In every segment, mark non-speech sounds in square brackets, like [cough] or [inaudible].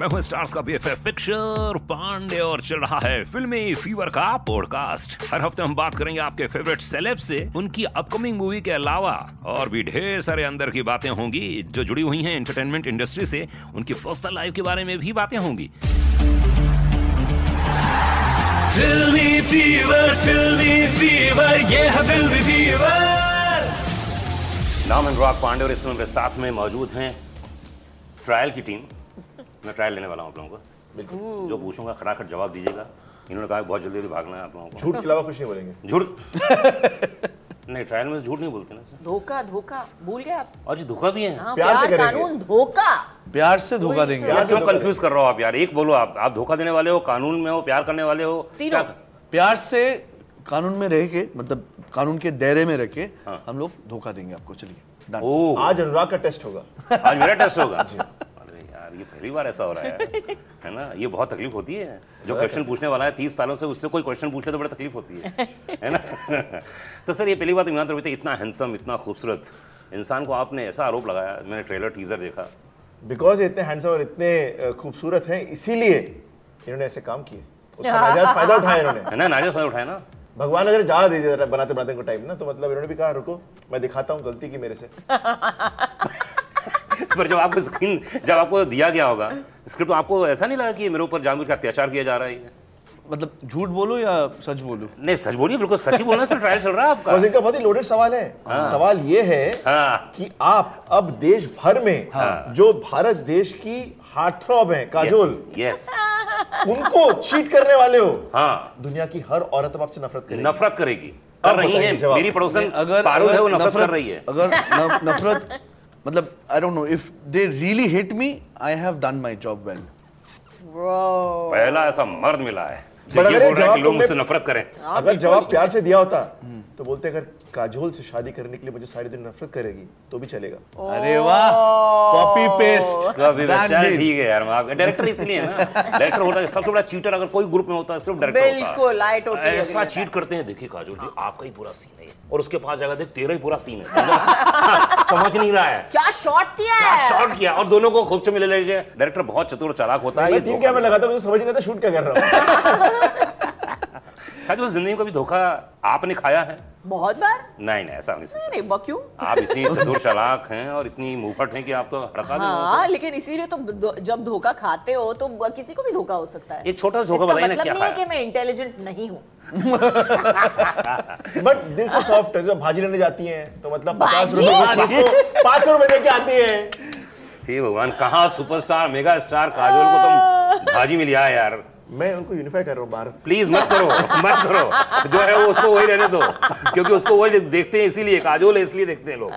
मैं हूँ स्टार्स का बीएफएफ पिक्चर पांडे और चल रहा है फिल्मी फीवर का पॉडकास्ट हर हफ़्ते हम बात करेंगे आपके फेवरेट सेलेब से उनकी अपकमिंग मूवी के अलावा और भी ढेर सारे अंदर की बातें होंगी जो जुड़ी हुई हैं एंटरटेनमेंट इंडस्ट्री से उनकी पर्सनल लाइफ के बारे में भी बातें होंगी। फिल्मी फीवर फिल्मी फीवर ये है फिल्मी फीवर नाम अनुराग पांडे और इस समय मेरे साथ में मौजूद हैं ट्रायल की टीम मैं ट्रायल लेने वाला हूँ आप लोगों को। बिल्कुल। जो पूछूँगा खटाखट जवाब दीजिएगा। इन्होंने कहा बहुत जल्दी जल्दी भागना है आप लोगों को। झूठ के अलावा कुछ नहीं बोलेंगे। झूठ? [laughs] नहीं ट्रायल में तो झूठ नहीं बोलते ना सर। धोखा धोखा। भूल गए आप। और जी धोखा भी है। हाँ, प्यार से प्यार करेंगे। कानून धोखा। प्यार से धोखा देंगे। तो। यार क्यों कंफ्यूज कर रहे हो आप यार? एक बोलो आप। आप धोखा देने वाले हो कानून में हो प्यार करने वाले हो तीनों। प्यार से कानून में रह के मतलब कानून के दायरे में रह के हाँ। हम लोग धोखा देंगे आपको। चलिए आज अनुराग का टेस्ट होगा। आज मेरा टेस्ट होगा? [laughs] यार ये पहली बार ऐसा हो रहा है। [laughs] है ना? ये बहुत तकलीफ़ होती है। जो क्वेश्चन पूछने वाला है तीस सालों से उससे कोई क्वेश्चन पूछ ले तो बड़ा तकलीफ़ होती है। है ना? [laughs] तो सर ये पहली बात ईमान रवि इतना हैंडसम इतना खूबसूरत। इंसान को आपने ऐसा आरोप लगाया मैंने ट्रेलर टीजर देखा। बिकॉज़ इतने हैंडसम और इतने खूबसूरत हैं इसीलिए इन्होंने ऐसे काम किए। उसका नाजायज फ़ायदा उठाया इन्होंने। है ना? नाजिया फ़ायदा उठाया ना? भगवान अगर ज़्यादा दे दिया बनाते बनाते को टाइम ना तो मतलब इन्होंने भी कहा रुको मैं दिखाता हूँ गलती की मेरे से। [laughs] पर जब आपको स्क्रीन जब आपको दिया गया होगा स्क्रिप्ट आपको ऐसा नहीं लगा कि मेरे ऊपर जानबूझ का अत्याचार किया जा रहा है? मतलब झूठ बोलो या सच बोलो? नहीं सच बोलिए बिल्कुल सच ही बोलना सर ट्रायल चल रहा है आपका। और इनका बहुत ही लोडेड सवाल है। सवाल ये है हाँ। कि आप अब देश भर में जो भारत देश की हार्ट थ्रॉब है काजोल यस उनको चीट करने वाले हो हाँ। दुनिया की हर औरत अब आपसे नफरत करेगी। नफरत करेगी। कर रही है मेरी पड़ोसन अगर पारुल है वो अगर नफरत कर रही है। अगर न- नफरत मतलब I don't know if they really hit me I have done my job well. पहला ऐसा मर्द मिला है जो ये बोल रहा है जवाब कि लोग तुमने- मुझसे नफरत करें। अगर जवाब प्यार से दिया होता तो बोलते अगर काजोल से शादी करने के लिए मुझे सारी दुनिया नफरत करेगी तो भी चलेगा। अरे वाह कॉपी पेस्ट तो अभी चल ठीक है यार आप डायरेक्टर इसलिए है ना। डायरेक्टर होता है सबसे बड़ा चीटर अगर कोई ग्रुप में होता है सिर्फ़ डायरेक्टर होता है। बिल्कुल, I totally ऐसा चीट करते हैं देखिए काजोल जी आपका ही पूरा सीन है और उसके पास जाकर देख तेरा ही पूरा सीन है समझ? नहीं रहा है। क्या शॉट दिया क्या है? शॉट किया? और दोनों को खूब मिले लगे। डायरेक्टर बहुत चतुर चालाक होता है मैं ये तीन धोखा कैमरे लगाता मुझे समझ नहीं आता शूट क्या कर रहा हूँ। [laughs] काजोल ज़िंदगी में कभी धोखा आपने खाया है? बहुत बार। नहीं नहीं ऐसा नहीं सकता। अरे क्यों? आप इतनी [laughs] चतुर चालाक हैं और इतनी मुंहफट हैं कि आप तो हड़का हाँ लेकिन इसीलिए तो जब धोखा खाते हो तो किसी को भी धोखा हो सकता है। एक छोटा सा धोखा बताइए ना मतलब क्या नहीं है कि मैं इंटेलिजेंट नहीं हूँ। [laughs] बट दिल से सॉफ्ट है जब भाजी लेने जाती हैं तो मतलब पचास? रुपए की को पाँच सौ रुपए दे के आती है। हे भगवान कहाँ सुपरस्टार मेगा स्टार काजोल को तुम भाजी में लिया यार। मैं उनको यूनिफाई कर रहा हूँ बाहर प्लीज़ मत करो मत करो। जो है वो उसको वही रहने दो क्योंकि उसको वही देखते हैं इसीलिए काजोल है इसलिए देखते हैं लोग।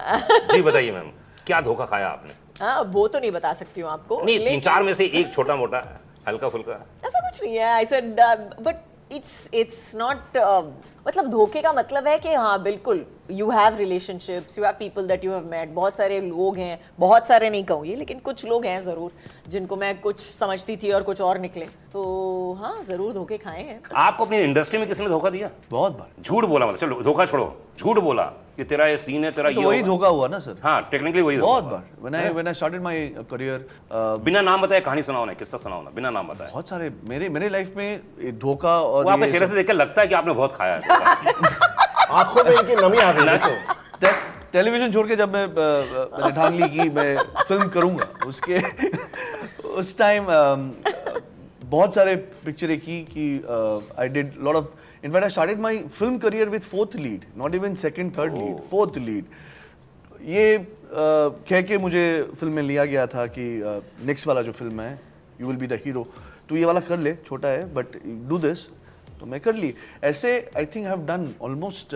जी बताइए मैम क्या धोखा खाया आपने? हाँ वो तो नहीं बता सकती हूँ आपको नहीं तीन चार में से एक छोटा मोटा हल्का फुल्का ऐसा कुछ नहीं है I said but it's it's not मतलब धोखे का मतलब है कि हाँ बिल्कुल। You have relationships you have people that you have met बहुत सारे लोग हैं बहुत सारे नहीं कहूँगी लेकिन कुछ लोग हैं ज़रूर जिनको मैं कुछ समझती थी और कुछ और निकले। तो हाँ ज़रूर धोखे खाए हैं। आपको अपनी इंडस्ट्री में किसी ने धोखा दिया? बहुत बार। झूठ बोला मतलब चलो धोखा छोड़ो। झूठ बोला कि तेरा ये सीन है तेरा तो ये वही धोखा हुआ ना सर। हाँ टेक्निकली वही बहुत बार। When I when I started my career बिना नाम बताए कहानी सुनाओ ना किस्सा सुनाओ ना बिना नाम बताए। बहुत सारे मेरे मेरे लाइफ में धोखा और वो आपके चेहरे से देख के लगता है कि आपने बहुत खाया है [laughs] आँखों में इनकी नमी आ गई देखो टेलीविज़न छोड़ के जब मैं मैंने ठान ली कि मैं फ़िल्म करूँगा उसके उस टाइम बहुत सारे पिक्चरें की कि I did lot of in fact I started my film career with fourth lead not even second third lead fourth lead ये अ, कह के मुझे फ़िल्म में लिया गया था कि नेक्स्ट वाला जो फ़िल्म है you will be the hero तो ये वाला कर ले छोटा है बट डू दिस तो मैं कर ली। ऐसे I think have done almost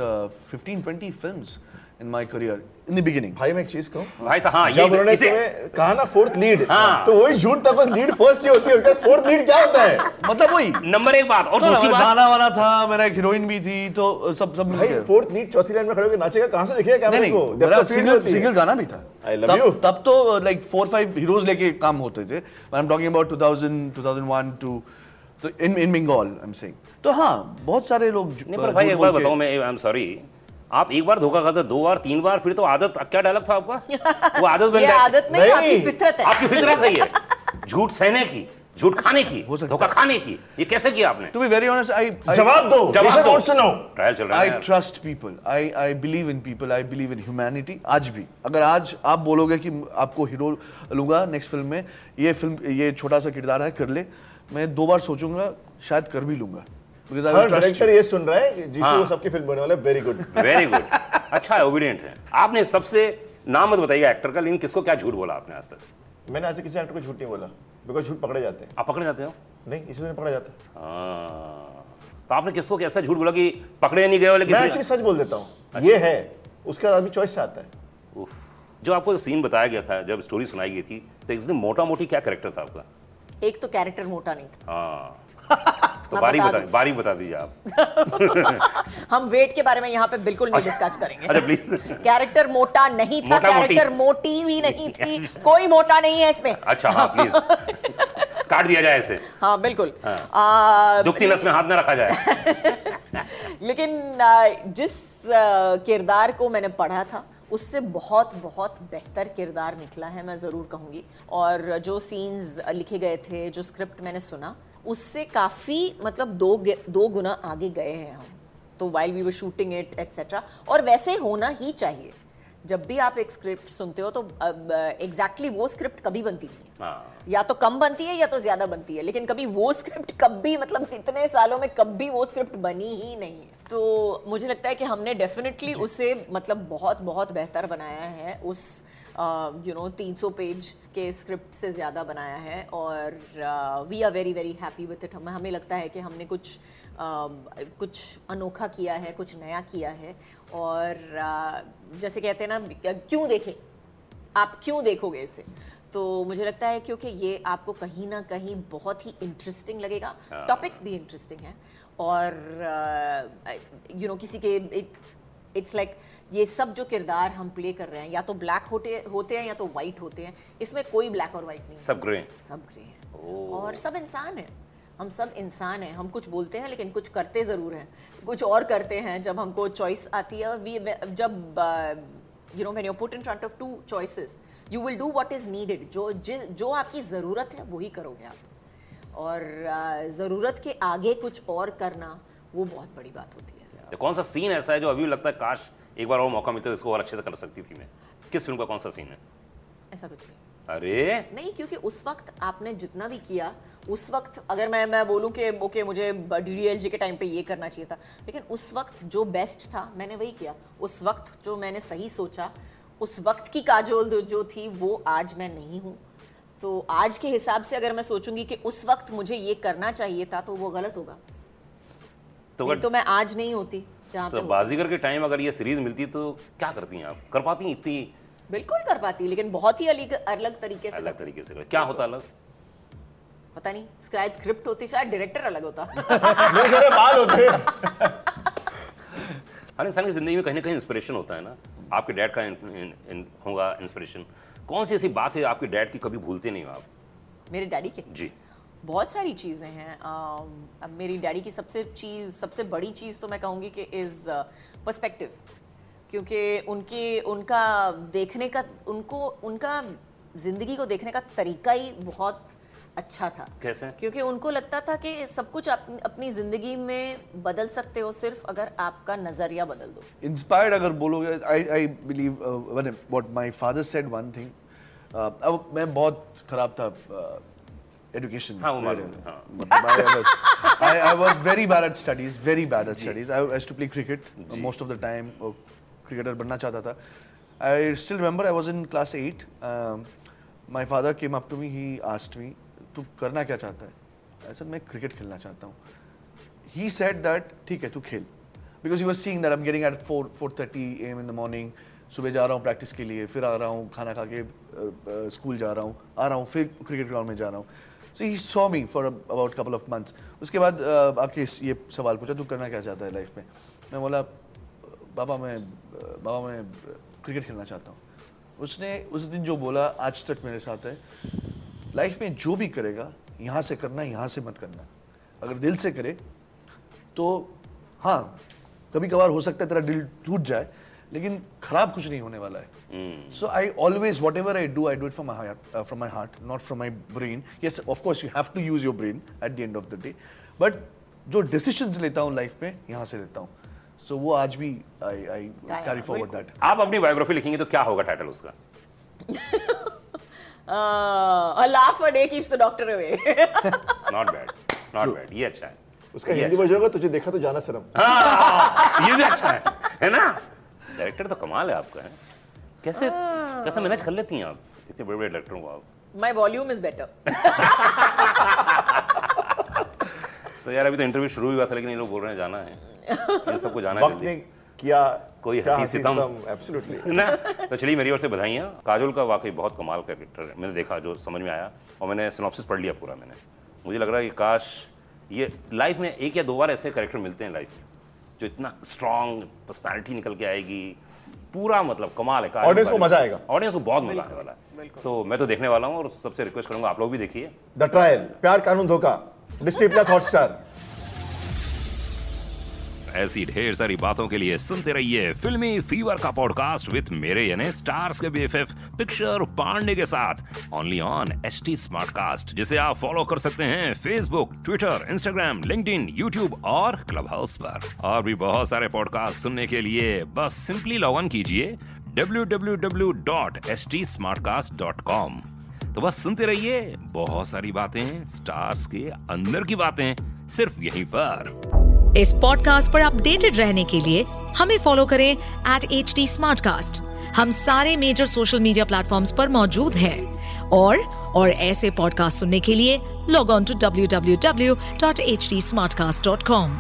fifteen twenty films in my career in the beginning भाई मैं एक चीज़ कहूँ? भाई साहब हाँ जब उन्होंने इसे कहा ना फोर्थ लीड हाँ। तो वही झूठ था लीड फ़र्स्ट ही होती है फोर्थ लीड क्या होता है? मतलब वही। नंबर एक बात और तो दूसरी बात गाना वाना था मेरा एक हीरोइन भी थी तो सब सब भाई फोर्थ लीड चौथी लाइन में खड़े होकर नाचेगा कहाँ से दिखेगा कैमरे को? मेरा सिंगल सिंगल गाना भी था। I love you. तब तब तो लाइक फोर फाइव हीरोज लेके काम होते थे। I am talking about 2000 2001 two तो in in Bengal I am saying तो हाँ बहुत सारे लोग नहीं पर भाई एक बार बताओ मैं आई एम सॉरी आप एक बार धोखा खाते दो बार तीन बार फिर तो आदत क्या डायलॉग था आपका? [laughs] वो आदत बन ये जाए। आदत नहीं नहीं। आपकी फितरत है। आपकी फितरत है ये। [laughs] झूठ सहने की झूठ खाने की हो सकता धोखा खाने की ये कैसे किया आपने? To be very honest I जवाब दो जवाब दो। सुनो। ट्रायल चल रहा है यार। Trust people I I believe in people I believe in humanity आज भी। अगर आज आप बोलोगे कि आपको हीरो लूँगा नेक्स्ट फ़िल्म में ये फ़िल्म ये छोटा सा किरदार है कर ले। मैं दो बार सोचूँगा शायद कर भी लूँगा। हर डायरेक्टर ये सुन रहा है जीशु हाँ। सबकी फ़िल्म बनने वाला है वेरी गुड वेरी गुड अच्छा है ओबीडियंट है। आपने सबसे नाम मत बताइएगा एक्टर का लेकिन किसको क्या झूठ बोला आपने आज तक? मैंने आज तक किसी एक्टर को झूठ नहीं बोला बिकॉज़ झूठ पकड़े जाते हैं। आप पकड़े जाते हो? नहीं इसी में पकड़ा जाता। है। हाँ। तो आपने किसको कैसा झूठ बोला कि पकड़े नहीं गए लेकिन मैं एक्चुअली सच बोल देता हूँ। ये है उसके बाद आदमी चॉइस से आता है। जो आपको सीन बताया गया था जब स्टोरी सुनाई गई थी तो इसमें मोटा मोटी क्या करेक्टर था आपका? एक तो कैरेक्टर मोटा नहीं था। हाँ। [laughs] तो बारी बता बारी बता दीजिए आप। [laughs] हम वेट के बारे में यहाँ पे बिल्कुल नहीं डिस्कस करेंगे। अच्छा कैरेक्टर मोटा नहीं था कैरेक्टर मोटी भी नहीं थी। कोई मोटा नहीं है इसमें। अच्छा हाँ प्लीज़ [laughs] काट दिया जाए इसे। हाँ बिल्कुल। हाँ। दुखती नस में हाथ ना रखा जाए। लेकिन जिस किरदार को मैंने पढ़ा था उससे बहुत बहुत बेहतर किरदार निकला है, मैं ज़रूर कहूँगी। और जो सीन्स लिखे गए थे, जो स्क्रिप्ट मैंने सुना, उससे काफ़ी मतलब दो दो गुना आगे गए हैं हम। तो while we were shooting it etcetera और वैसे होना ही चाहिए। जब भी आप एक स्क्रिप्ट सुनते हो तो एग्जैक्टली वो स्क्रिप्ट कभी बनती नहीं। या तो कम बनती है या तो ज़्यादा बनती है लेकिन कभी वो स्क्रिप्ट कभी मतलब इतने सालों में कभी वो स्क्रिप्ट बनी ही नहीं है। तो मुझे लगता है कि हमने डेफिनेटली उसे मतलब बहुत बहुत बेहतर बनाया है उस यू नो 300 पेज के स्क्रिप्ट से ज़्यादा बनाया है और we are very very happy with it हमें हमें लगता है कि हमने कुछ uh, कुछ अनोखा किया है कुछ नया किया है और uh, जैसे कहते हैं ना क्यों देखें? आप क्यों देखोगे इसे? तो मुझे लगता है क्योंकि ये आपको कहीं ना कहीं बहुत ही इंटरेस्टिंग लगेगा। टॉपिक भी इंटरेस्टिंग है। और you uh, know you know, किसी के इट्स लाइक like, ये सब जो किरदार हम प्ले कर रहे हैं या तो ब्लैक होते होते हैं या तो वाइट होते हैं इसमें कोई ब्लैक और वाइट नहीं सब ग्रे सब ग्रे हैं। और सब इंसान हैं। हम सब इंसान हैं। हम कुछ बोलते हैं लेकिन कुछ करते ज़रूर हैं। कुछ और करते हैं जब हमको चॉइस आती है। वी जब you know when you put in front of two choices you will do what is needed जो जिस जो आपकी ज़रूरत है वही करोगे आप। और ज़रूरत के आगे कुछ और करना वो बहुत बड़ी बात होती है। कौन सा सीन ऐसा है जो अभी लगता है काश एक बार और मौका मिलता तो इसको और अच्छे से कर सकती थी मैं? किस फ़िल्म का कौन सा सीन है? ऐसा कुछ नहीं। अरे। नहीं क्योंकि उस वक्त आपने जितना भी किया उस वक्त अगर मैं मैं बोलूँ कि ओके मुझे डी के टाइम पे ये करना चाहिए था लेकिन उस वक्त जो बेस्ट था मैंने वही किया। उस वक्त जो मैंने सही सोचा उस वक्त की काजोल जो- थी वो आज मैं नहीं हूँ। तो आज के हिसाब से अगर मैं सोचूँगी कि उस वक्त मुझे ये करना चाहिए था तो वो गलत होगा। तो अगर तो मैं आज नहीं होती तो बाजीगर के टाइम अगर ये सीरीज़ मिलती तो क्या करती हैं आप? कर पाती हैं इतनी बिल्कुल कर पाती लेकिन बहुत ही अलग अलग तरीके से अलग तरीके से क्या होता अलग? पता नहीं शायद स्क्रिप्ट होती शायद डायरेक्टर अलग होता। [laughs] मेरे बाल होते हर इंसान की ज़िंदगी में कहीं ना कहीं इंस्पिरेशन होता है ना। आपके डैड का इन, इन, इन, होगा इंस्पिरेशन कौन सी ऐसी बात है आपके डैड की कभी भूलते नहीं हो आप? मेरे डैडी के? जी। बहुत सारी चीज़ें हैं। अब मेरी डैडी की सबसे चीज़ सबसे बड़ी चीज़ तो मैं कहूँगी कि इज़ पर्सपेक्टिव क्योंकि उनकी उनका देखने का उनको उनका ज़िंदगी को देखने का तरीका ही बहुत अच्छा था कैसे क्योंकि उनको लगता था कि सब कुछ आप अपनी ज़िंदगी में बदल सकते हो सिर्फ़ अगर आपका नज़रिया बदल दो इंस्पायर्ड अगर बोलोगे I I believe what my father said one thing अब मैं बहुत खराब था एजुकेशन हाँ, वो मालूम है, हाँ। [laughs] I, I was very bad at studies, very bad at studies. I used to play cricket uh, most of the time. और क्रिकेटर बनना चाहता था। I still remember I was in class eight my father के up to me he asked me तू करना क्या चाहता है? ऐसा मैं क्रिकेट खेलना चाहता हूँ। ही सेट दैट ठीक है, तू खेल। Because you was seeing that am getting at four four thirty A M in the morning सुबह जा रहा हूँ प्रैक्टिस के लिए, फिर आ रहा हूँ, खाना खा के uh, uh, स्कूल जा रहा हूँ, आ रहा हूँ, फिर क्रिकेट ग्राउंड में जा रहा हूँ। So he saw me for about couple of months उसके बाद uh, आपके ये सवाल पूछा, तू करना क्या चाहता है लाइफ में? मैं बोला बाबा मैं बाबा मैं क्रिकेट खेलना चाहता हूँ। उसने उस दिन जो बोला आज तक मेरे साथ है लाइफ में जो भी करेगा यहाँ से करना यहाँ से मत करना। अगर दिल से करे तो हाँ कभी कभार हो सकता है तेरा दिल टूट जाए लेकिन खराब कुछ नहीं होने वाला है। So I always whatever I do I do it from my heart from my heart not from my brain yes of course you have to use your brain at the end of the day but जो decision लेता हूँ life में यहाँ से लेता हूँ। सो वो आज भी I I carry forward that आप अपनी बायोग्राफी लिखेंगे तो क्या होगा टाइटल उसका? [laughs] Uh, a laugh a day keeps the doctor away. Not bad not bad ये अच्छा है। उसका हिंदी वर्जन होगा तुझे देखा तो जाना शर्म। हाँ, ये भी अच्छा है है ना? डायरेक्टर तो कमाल है आपका है कैसे कैसे मैनेज कर लेती हैं आप? इतने बड़े बड़े डायरेक्टरों को आप। My volume is better. [laughs] तो यार अभी तो इंटरव्यू शुरू हुआ था लेकिन ये लोग बोल रहे हैं जाना है। [laughs] ये सबको जाना है वक्त ने किया कोई हँसी सितम। एब्सोल्युटली [laughs] ना तो चलिए मेरी ओर से बधाइयाँ। काजोल का वाकई बहुत कमाल का कैरेक्टर है मैंने देखा जो समझ में आया और मैंने सिनॉप्सिस पढ़ लिया पूरा मैंने। मुझे लग रहा है कि काश ये लाइफ में एक या दो बार ऐसे कैरेक्टर मिलते हैं लाइफ में जो इतना स्ट्रांग पर्सनैलिटी निकल के आएगी। पूरा मतलब कमाल है Audience को मज़ा आएगा। ऑडियंस को बहुत मज़ा आने वाला है। तो मैं तो देखने वाला हूँ और सबसे रिक्वेस्ट करूँगा आप लोग भी देखिए। द ट्रायल प्यार कानून धोखा। डिस्नी प्लस हॉटस्टार ऐसी ढेर सारी बातों के लिए सुनते रहिए फिल्मी फीवर का पॉडकास्ट विद मेरे यानी स्टार्स के बीएफएफ पिक्चर पांडे के साथ। Only on H T Smartcast जिसे आप फॉलो कर सकते हैं Facebook Twitter Instagram LinkedIn YouTube और क्लब हाउस पर। और भी बहुत सारे पॉडकास्ट सुनने के लिए बस सिंपली लॉग इन कीजिए www.stsmartcast.com तो बस सुनते रहिए। बहुत सारी बातें स्टार्स के अंदर की बातें, सिर्फ़ यहीं पर। इस पॉडकास्ट पर अपडेटेड रहने के लिए हमें फॉलो करें एट एच डी हम सारे मेजर सोशल मीडिया प्लेटफॉर्म्स पर मौजूद हैं। और और ऐसे पॉडकास्ट सुनने के लिए log on to W W W dot H D smart cast dot com